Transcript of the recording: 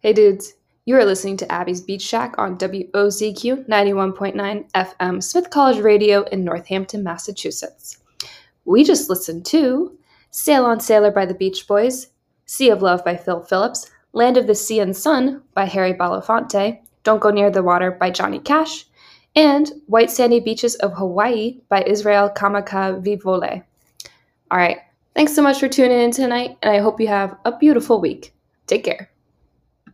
Hey dudes, you are listening to Abby's Beach Shack on WOZQ 91.9 FM, Smith College Radio in Northampton, Massachusetts. We just listened to Sail on Sailor by the Beach Boys, Sea of Love by Phil Phillips, Land of the Sea and Sun by Harry Belafonte, Don't Go Near the Water by Johnny Cash, and White Sandy Beaches of Hawaii by Israel Kamakawiwo'ole. All right, thanks so much for tuning in tonight, and I hope you have a beautiful week. Take care.